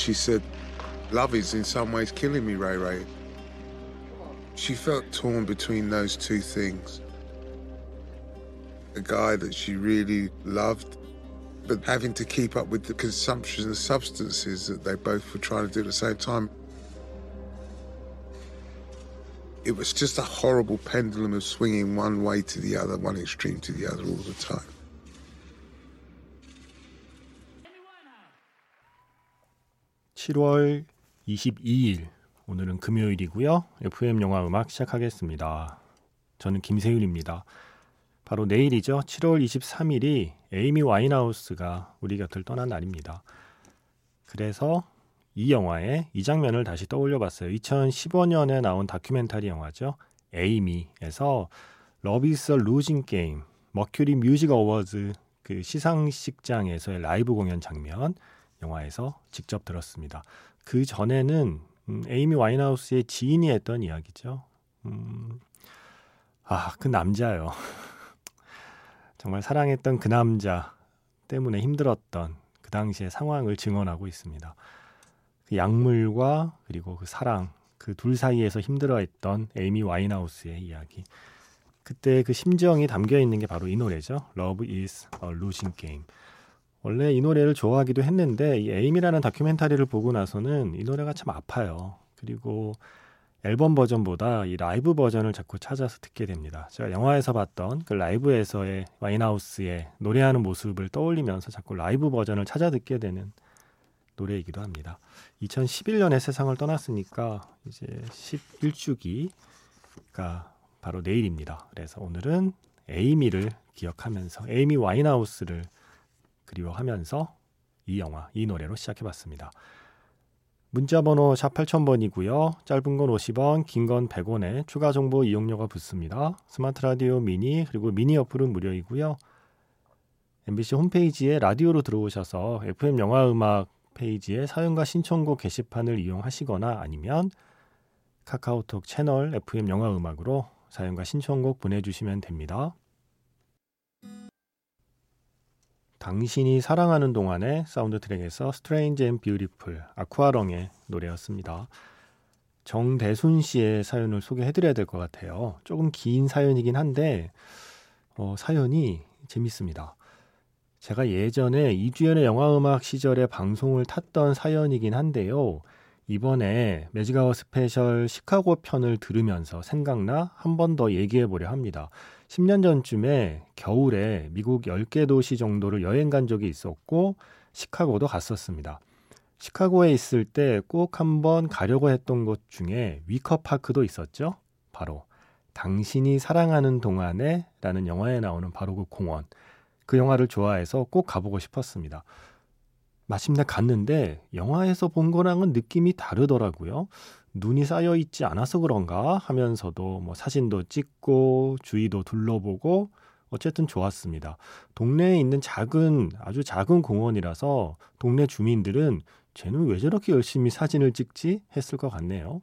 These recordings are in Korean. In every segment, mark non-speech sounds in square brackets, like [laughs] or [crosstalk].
she said, Love is in some ways killing me, Ray Ray. She felt torn between those two things. A guy that she really loved, but having to keep up with the consumption of substances that they both were trying to do at the same time. It was just a horrible pendulum of swinging one way to the other, one extreme to the other all the time. 7월 22일 오늘은 금요일이고요. FM 영화 음악 시작하겠습니다. 저는 김세윤입니다. 바로 내일이죠. 7월 23일이 에이미 와인하우스가 우리 곁을 떠난 날입니다. 그래서 이 영화의 이 장면을 다시 떠올려 봤어요. 2015년에 나온 다큐멘터리 영화죠. 에이미에서 Love Is a Losing Game Mercury Music Awards 그 시상식장에서의 라이브 공연 장면 영화에서 직접 들었습니다. 그 전에는 음, 에이미 와인하우스의 지인이 했던 이야기죠. 음, 아, 그 남자요. [laughs] 정말 사랑했던 그 남자 때문에 힘들었던 그 당시의 상황을 증언하고 있습니다. 그 약물과 그리고 그 사랑 그 둘 사이에서 힘들어했던 에이미 와인하우스의 이야기. 그때 그 심정이 담겨 있는 게 바로 이 노래죠. Love is a losing game. 원래 이 노래를 좋아하기도 했는데 이 에이미라는 다큐멘터리를 보고 나서는 이 노래가 참 아파요. 그리고 앨범 버전보다 이 라이브 버전을 자꾸 찾아서 듣게 됩니다. 제가 영화에서 봤던 그 라이브에서의 와인하우스의 노래하는 모습을 떠올리면서 자꾸 라이브 버전을 찾아 듣게 되는 노래이기도 합니다. 2011년에 세상을 떠났으니까 이제 11주기가 바로 내일입니다. 그래서 오늘은 에이미를 기억하면서 에이미 와인하우스를 그리워하면서 이 영화, 이 노래로 시작해봤습니다. 문자번호 샵 8000번이고요. 짧은 건 50원, 긴 건 100원에 추가 정보 이용료가 붙습니다. 스마트 라디오 미니 그리고 미니 어플은 무료이고요. MBC 홈페이지에 라디오로 들어오셔서 FM 영화 음악 페이지에 사연과 신청곡 게시판을 이용하시거나 아니면 카카오톡 채널 FM 영화 음악으로 사연과 신청곡 보내주시면 됩니다. 당신이 사랑하는 동안의 사운드 트랙에서 Strange and Beautiful 아쿠아렁의 노래였습니다. 정대순 씨의 사연을 소개해드려야 될 것 같아요. 조금 긴 사연이긴 한데 어, 사연이 재밌습니다. 제가 예전에 이주연의 영화음악 시절에 방송을 탔던 사연이긴 한데요. 이번에 매직아워 스페셜 시카고 편을 들으면서 생각나 한 번 더 얘기해 보려 합니다. 10년 전쯤에 겨울에 미국 10개 도시 정도를 여행 간 적이 있었고 시카고도 갔었습니다. 시카고에 있을 때 꼭 한번 가려고 했던 곳 중에 위커파크도 있었죠. 바로 당신이 사랑하는 동안에 라는 영화에 나오는 바로 그 공원. 그 영화를 좋아해서 꼭 가보고 싶었습니다. 마침내 갔는데 영화에서 본 거랑은 느낌이 다르더라고요. 눈이 쌓여 있지 않아서 그런가 하면서도 뭐 사진도 찍고 주위도 둘러보고 어쨌든 좋았습니다. 동네에 있는 작은 아주 작은 공원이라서 동네 주민들은 쟤는 왜 저렇게 열심히 사진을 찍지 했을 것 같네요.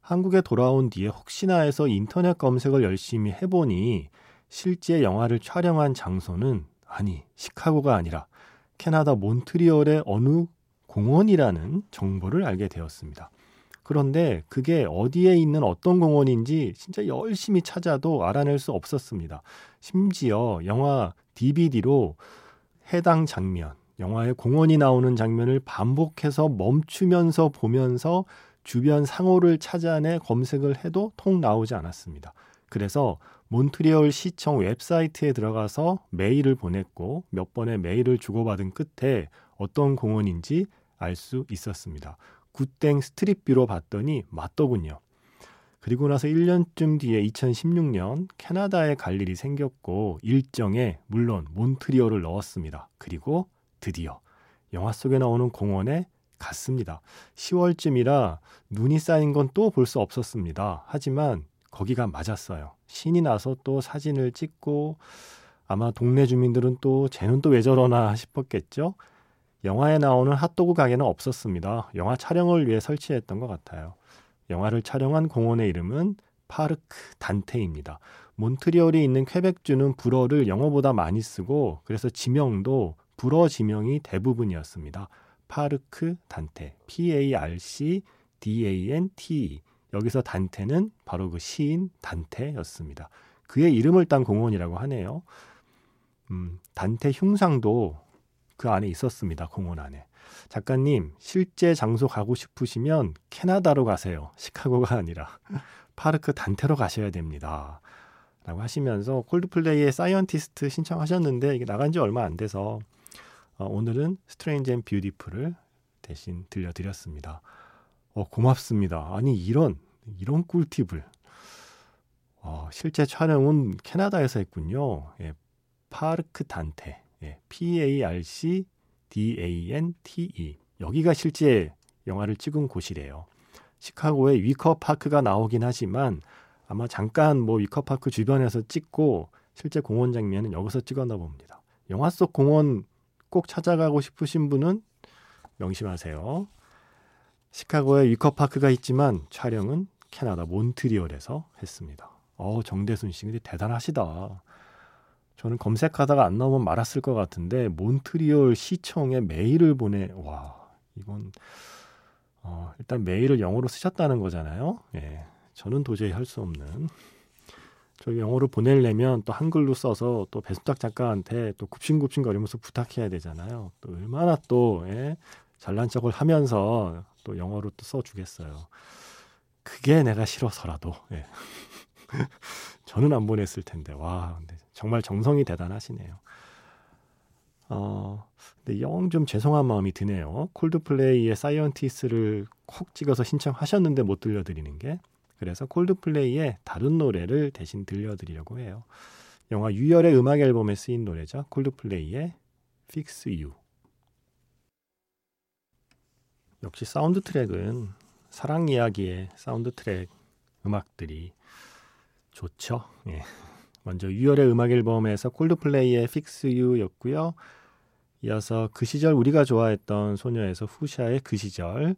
한국에 돌아온 뒤에 혹시나 해서 인터넷 검색을 열심히 해보니 실제 영화를 촬영한 장소는 아니 시카고가 아니라 캐나다 몬트리올의 어느 공원이라는 정보를 알게 되었습니다. 그런데 그게 어디에 있는 어떤 공원인지 진짜 열심히 찾아도 알아낼 수 없었습니다. 심지어 영화 DVD로 해당 장면, 영화의 공원이 나오는 장면을 반복해서 멈추면서 보면서 주변 상호를 찾아내 검색을 해도 통 나오지 않았습니다. 그래서 몬트리올 시청 웹사이트에 들어가서 메일을 보냈고 몇 번의 메일을 주고받은 끝에 어떤 공원인지 알 수 있었습니다. 굿땡 스트릿뷰로 봤더니 맞더군요. 그리고 나서 1년쯤 뒤에 2016년 캐나다에 갈 일이 생겼고 일정에 물론 몬트리올을 넣었습니다. 그리고 드디어 영화 속에 나오는 공원에 갔습니다. 10월쯤이라 눈이 쌓인 건 또 볼 수 없었습니다. 하지만 거기가 맞았어요. 신이 나서 또 사진을 찍고 아마 동네 주민들은 또 쟤는 또 왜 저러나 싶었겠죠. 영화에 나오는 핫도그 가게는 없었습니다. 영화 촬영을 위해 설치했던 것 같아요. 영화를 촬영한 공원의 이름은 파르크 단테입니다. 몬트리올이 있는 퀘벡주는 불어를 영어보다 많이 쓰고 그래서 지명도 불어 지명이 대부분이었습니다. 파르크 단테 P-A-R-C D-A-N-T 여기서 단테는 바로 그 시인 단테였습니다. 그의 이름을 딴 공원이라고 하네요. 음, 단테 흉상도 그 안에 있었습니다. 공원 안에. 작가님, 실제 장소 가고 싶으시면 캐나다로 가세요. [laughs] 시카고가 아니라 파르크 단테로 가셔야 됩니다. 라고 하시면서 콜드플레이의 Scientist 신청하셨는데 이게 나간 지 얼마 안 돼서 어, 오늘은 Strange and Beautiful을 대신 들려드렸습니다. 어, 고맙습니다. 아니 이런 이런 꿀팁을 어, 실제 촬영은 캐나다에서 했군요. 예, 파르크 단테 예, P-A-R-C D-A-N-T-E 여기가 실제 영화를 찍은 곳이래요. 시카고에 위커 파크가 나오긴 하지만 아마 잠깐 뭐 위커 파크 주변에서 찍고 실제 공원 장면은 여기서 찍었나 봅니다. 영화 속 공원 꼭 찾아가고 싶으신 분은 명심하세요. 시카고에 위커 파크가 있지만 촬영은 캐나다 몬트리올에서 했습니다. 어, 정대순 씨 근데 대단하시다. 저는 검색하다가 안 나오면 말았을 것 같은데 몬트리올 시청에 메일을 보내 와 이건 어, 일단 메일을 영어로 쓰셨다는 거잖아요. 예, 저는 도저히 할 수 없는 저 영어로 보내려면 또 한글로 써서 또 배수탁 작가한테 또 굽신굽신거리면서 부탁해야 되잖아요. 또 얼마나 또 예, 잘난 척을 하면서 또 영어로 또 써주겠어요. 그게 내가 싫어서라도 예. [laughs] 저는 안 보냈을 텐데 와 근데 정말 정성이 대단하시네요. 어, 근데 영 좀 죄송한 마음이 드네요. 콜드플레이의 사이언티스를 콕 찍어서 신청하셨는데 못 들려드리는 게 그래서 콜드플레이의 다른 노래를 대신 들려드리려고 해요. 영화 유열의 음악 앨범에 쓰인 노래죠. 콜드플레이의 Fix You. 역시 사운드 트랙은 사랑 이야기의 사운드 트랙 음악들이 좋죠. 예. 먼저 유열의 음악 앨범에서 콜드플레이의 Fix You였고요. 이어서 그 시절 우리가 좋아했던 소녀에서 후샤의 그 시절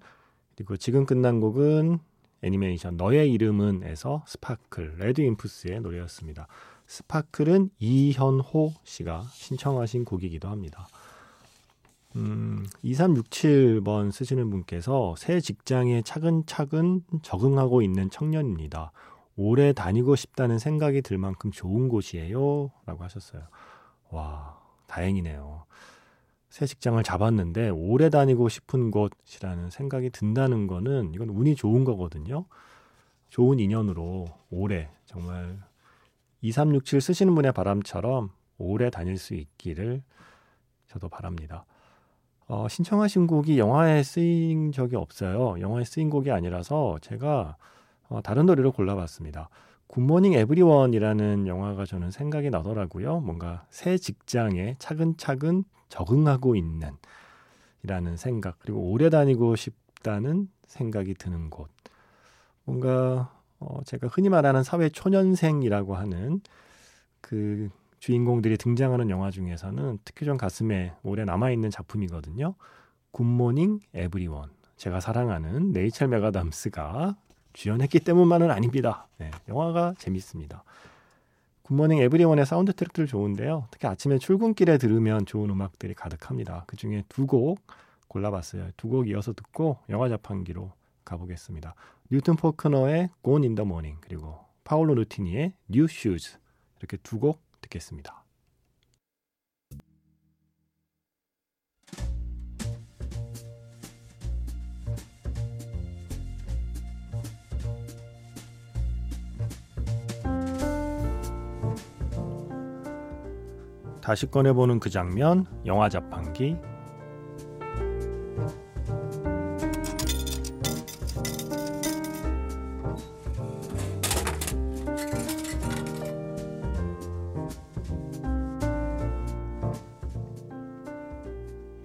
그리고 지금 끝난 곡은 애니메이션 너의 이름은에서 Sparkle 래드윔프스의 노래였습니다. Sparkle은 이현호 씨가 신청하신 곡이기도 합니다. 음, 2367번 쓰시는 분께서 새 직장에 차근차근 적응하고 있는 청년입니다. 오래 다니고 싶다는 생각이 들 만큼 좋은 곳이에요. 라고 하셨어요. 와, 다행이네요. 새 직장을 잡았는데 오래 다니고 싶은 곳이라는 생각이 든다는 거는 이건 운이 좋은 거거든요. 좋은 인연으로 오래 정말 2367 쓰시는 분의 바람처럼 오래 다닐 수 있기를 저도 바랍니다. 어, 신청하신 곡이 영화에 쓰인 적이 없어요. 영화에 쓰인 곡이 아니라서 제가 어, 다른 노래를 골라봤습니다. 굿모닝 에브리원이라는 영화가 저는 생각이 나더라고요. 뭔가 새 직장에 차근차근 적응하고 있는 이라는 생각 그리고 오래 다니고 싶다는 생각이 드는 곳 뭔가 어 제가 흔히 말하는 사회 초년생이라고 하는 그 주인공들이 등장하는 영화 중에서는 특히 좀 가슴에 오래 남아 있는 작품이거든요. Good Morning Everyone 제가 사랑하는 레이첼 맥아담스가 주연했기 때문만은 아닙니다. 네, 영화가 재밌습니다. Good Morning Everyone의 사운드 트랙들 좋은데요. 특히 아침에 출근길에 들으면 좋은 음악들이 가득합니다. 그 중에 두 곡 골라봤어요. 두 곡 이어서 듣고 영화 자판기로 가보겠습니다. 뉴튼 포크너의 Gone in the Morning 그리고 파울로 루티니의 New Shoes 이렇게 두 곡 듣겠습니다. 다시 꺼내보는 그 장면, 영화 자판기.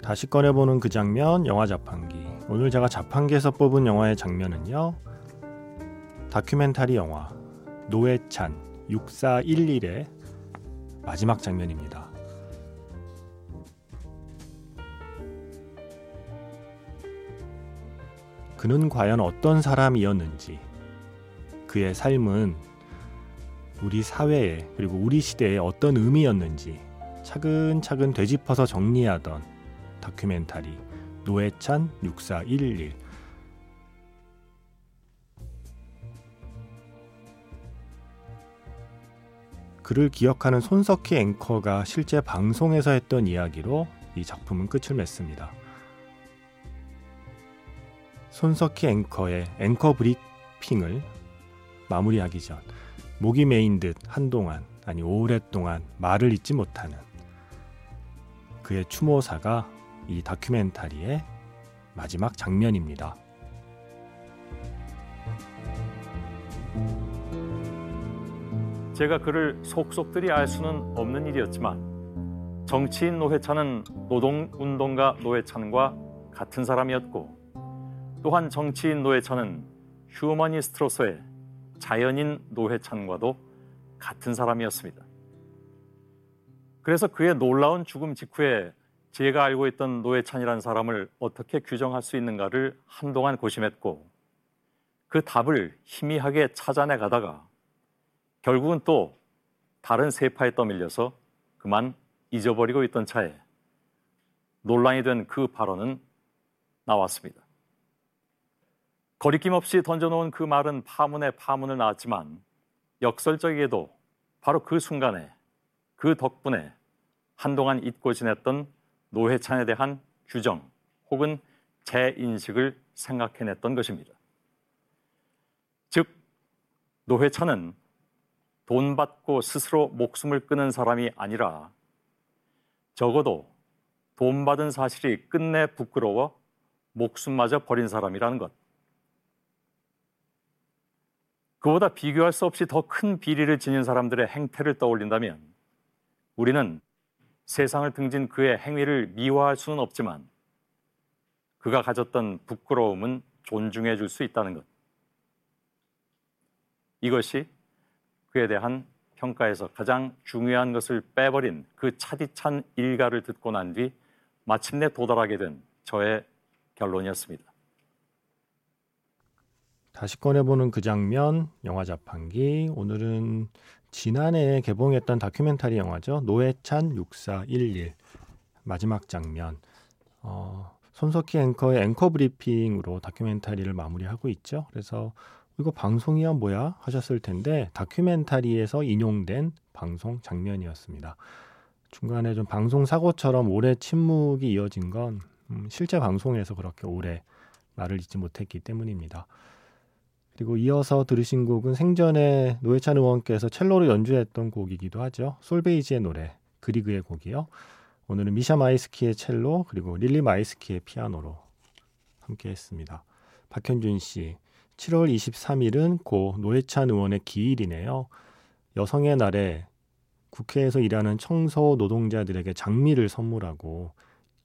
다시 꺼내보는 그 장면, 영화 자판기. 오늘 제가 자판기에서 뽑은 영화의 장면은요. 다큐멘터리 영화 노회찬 6411의 마지막 장면입니다. 그는 과연 어떤 사람이었는지, 그의 삶은 우리 사회에 그리고 우리 시대에 어떤 의미였는지 차근차근 되짚어서 정리하던 다큐멘터리 노회찬 6411 그를 기억하는 손석희 앵커가 실제 방송에서 했던 이야기로 이 작품은 끝을 맺습니다. 손석희 앵커의 앵커 브리핑을 마무리하기 전 목이 메인 듯 한동안 아니 오랫동안 말을 잇지 못하는 그의 추모사가 이 다큐멘터리의 마지막 장면입니다. 제가 그를 속속들이 알 수는 없는 일이었지만 정치인 노회찬은 노동운동가 노회찬과 같은 사람이었고 또한 정치인 노회찬은 휴머니스트로서의 자연인 노회찬과도 같은 사람이었습니다. 그래서 그의 놀라운 죽음 직후에 제가 알고 있던 노회찬이라는 사람을 어떻게 규정할 수 있는가를 한동안 고심했고 그 답을 희미하게 찾아내 가다가 결국은 또 다른 세파에 떠밀려서 그만 잊어버리고 있던 차에 논란이 된 그 발언은 나왔습니다. 거리낌 없이 던져놓은 그 말은 파문에 파문을 낳았지만 역설적이게도 바로 그 순간에 그 덕분에 한동안 잊고 지냈던 노회찬에 대한 규정 혹은 재인식을 생각해냈던 것입니다. 즉, 노회찬은 돈 받고 스스로 목숨을 끊은 사람이 아니라 적어도 돈 받은 사실이 끝내 부끄러워 목숨마저 버린 사람이라는 것. 그보다 비교할 수 없이 더 큰 비리를 지닌 사람들의 행태를 떠올린다면 우리는 세상을 등진 그의 행위를 미화할 수는 없지만 그가 가졌던 부끄러움은 존중해 줄 수 있다는 것. 이것이 그에 대한 평가에서 가장 중요한 것을 빼버린 그 차디찬 일가를 듣고 난 뒤 마침내 도달하게 된 저의 결론이었습니다. 다시 꺼내보는 그 장면, 영화 자판기. 오늘은 지난해 개봉했던 다큐멘터리 영화죠. 노회찬 6411 마지막 장면. 어, 손석희 앵커의 앵커 브리핑으로 다큐멘터리를 마무리하고 있죠. 그래서 이거 방송이야 뭐야 하셨을 텐데 다큐멘터리에서 인용된 방송 장면이었습니다. 중간에 좀 방송 사고처럼 오래 침묵이 이어진 건 음, 실제 방송에서 그렇게 오래 말을 잇지 못했기 때문입니다. 그리고 이어서 들으신 곡은 생전에 노회찬 의원께서 첼로로 연주했던 곡이기도 하죠. 솔베이지의 노래 그리그의 곡이요. 오늘은 미샤 마이스키의 첼로 그리고 릴리 마이스키의 피아노로 함께했습니다. 박현준 씨 7월 23일은 고 노회찬 의원의 기일이네요. 여성의 날에 국회에서 일하는 청소 노동자들에게 장미를 선물하고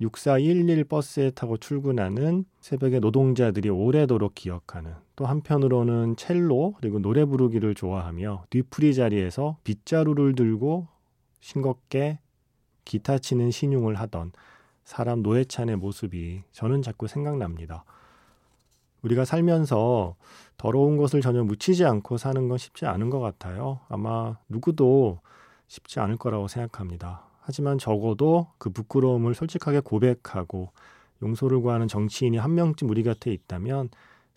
6411 버스에 타고 출근하는 새벽에 노동자들이 오래도록 기억하는 또 한편으로는 첼로 그리고 노래 부르기를 좋아하며 뒤풀이 자리에서 빗자루를 들고 싱겁게 기타 치는 신용을 하던 사람 노회찬의 모습이 저는 자꾸 생각납니다. 우리가 살면서 더러운 것을 전혀 묻히지 않고 사는 건 쉽지 않은 것 같아요. 아마 누구도 쉽지 않을 거라고 생각합니다. 하지만 적어도 그 부끄러움을 솔직하게 고백하고 용서를 구하는 정치인이 한 명쯤 우리 곁에 있다면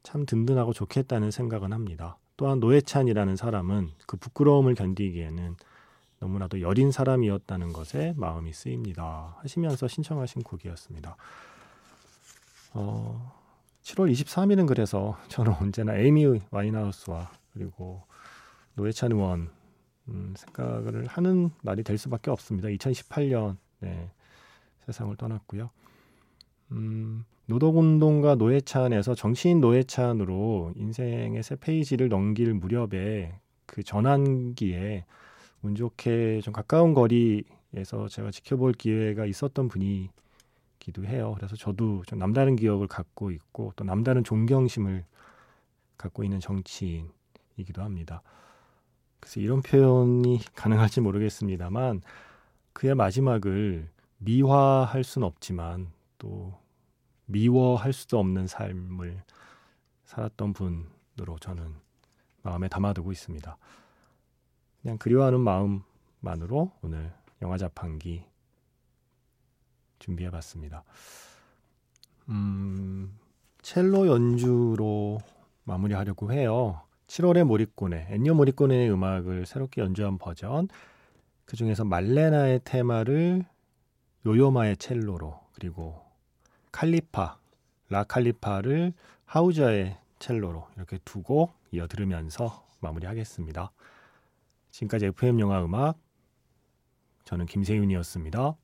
참 든든하고 좋겠다는 생각은 합니다. 또한 노회찬이라는 사람은 그 부끄러움을 견디기에는 너무나도 여린 사람이었다는 것에 마음이 쓰입니다. 하시면서 신청하신 곡이었습니다. 어, 7월 23일은 그래서 저는 언제나 에이미 와인하우스와 그리고 노회찬 의원 음, 생각을 하는 날이 될 수밖에 없습니다. 2018년 네, 세상을 떠났고요. 음, 노동운동가 노회찬에서 정치인 노회찬으로 인생의 새 페이지를 넘길 무렵에 그 전환기에 운 좋게 좀 가까운 거리에서 제가 지켜볼 기회가 있었던 분이 기도 해요. 그래서 저도 좀 남다른 기억을 갖고 있고 또 남다른 존경심을 갖고 있는 정치인이기도 합니다. 그래서 이런 표현이 가능할지 모르겠습니다만 그의 마지막을 미화할 수는 없지만 또 미워할 수도 없는 삶을 살았던 분으로 저는 마음에 담아두고 있습니다. 그냥 그리워하는 마음만으로 오늘 영화 자판기 준비해 봤습니다. 음, 첼로 연주로 마무리하려고 해요. 7월의 모리꼬네, 엔니오 모리꼬네의 음악을 새롭게 연주한 버전. 그 중에서 말레나의 테마를 요요마의 첼로로 그리고 칼리파, 라 칼리파를 하우자의 첼로로 이렇게 두 곡 이어 들으면서 마무리하겠습니다. 지금까지 FM 영화 음악 저는 김세윤이었습니다.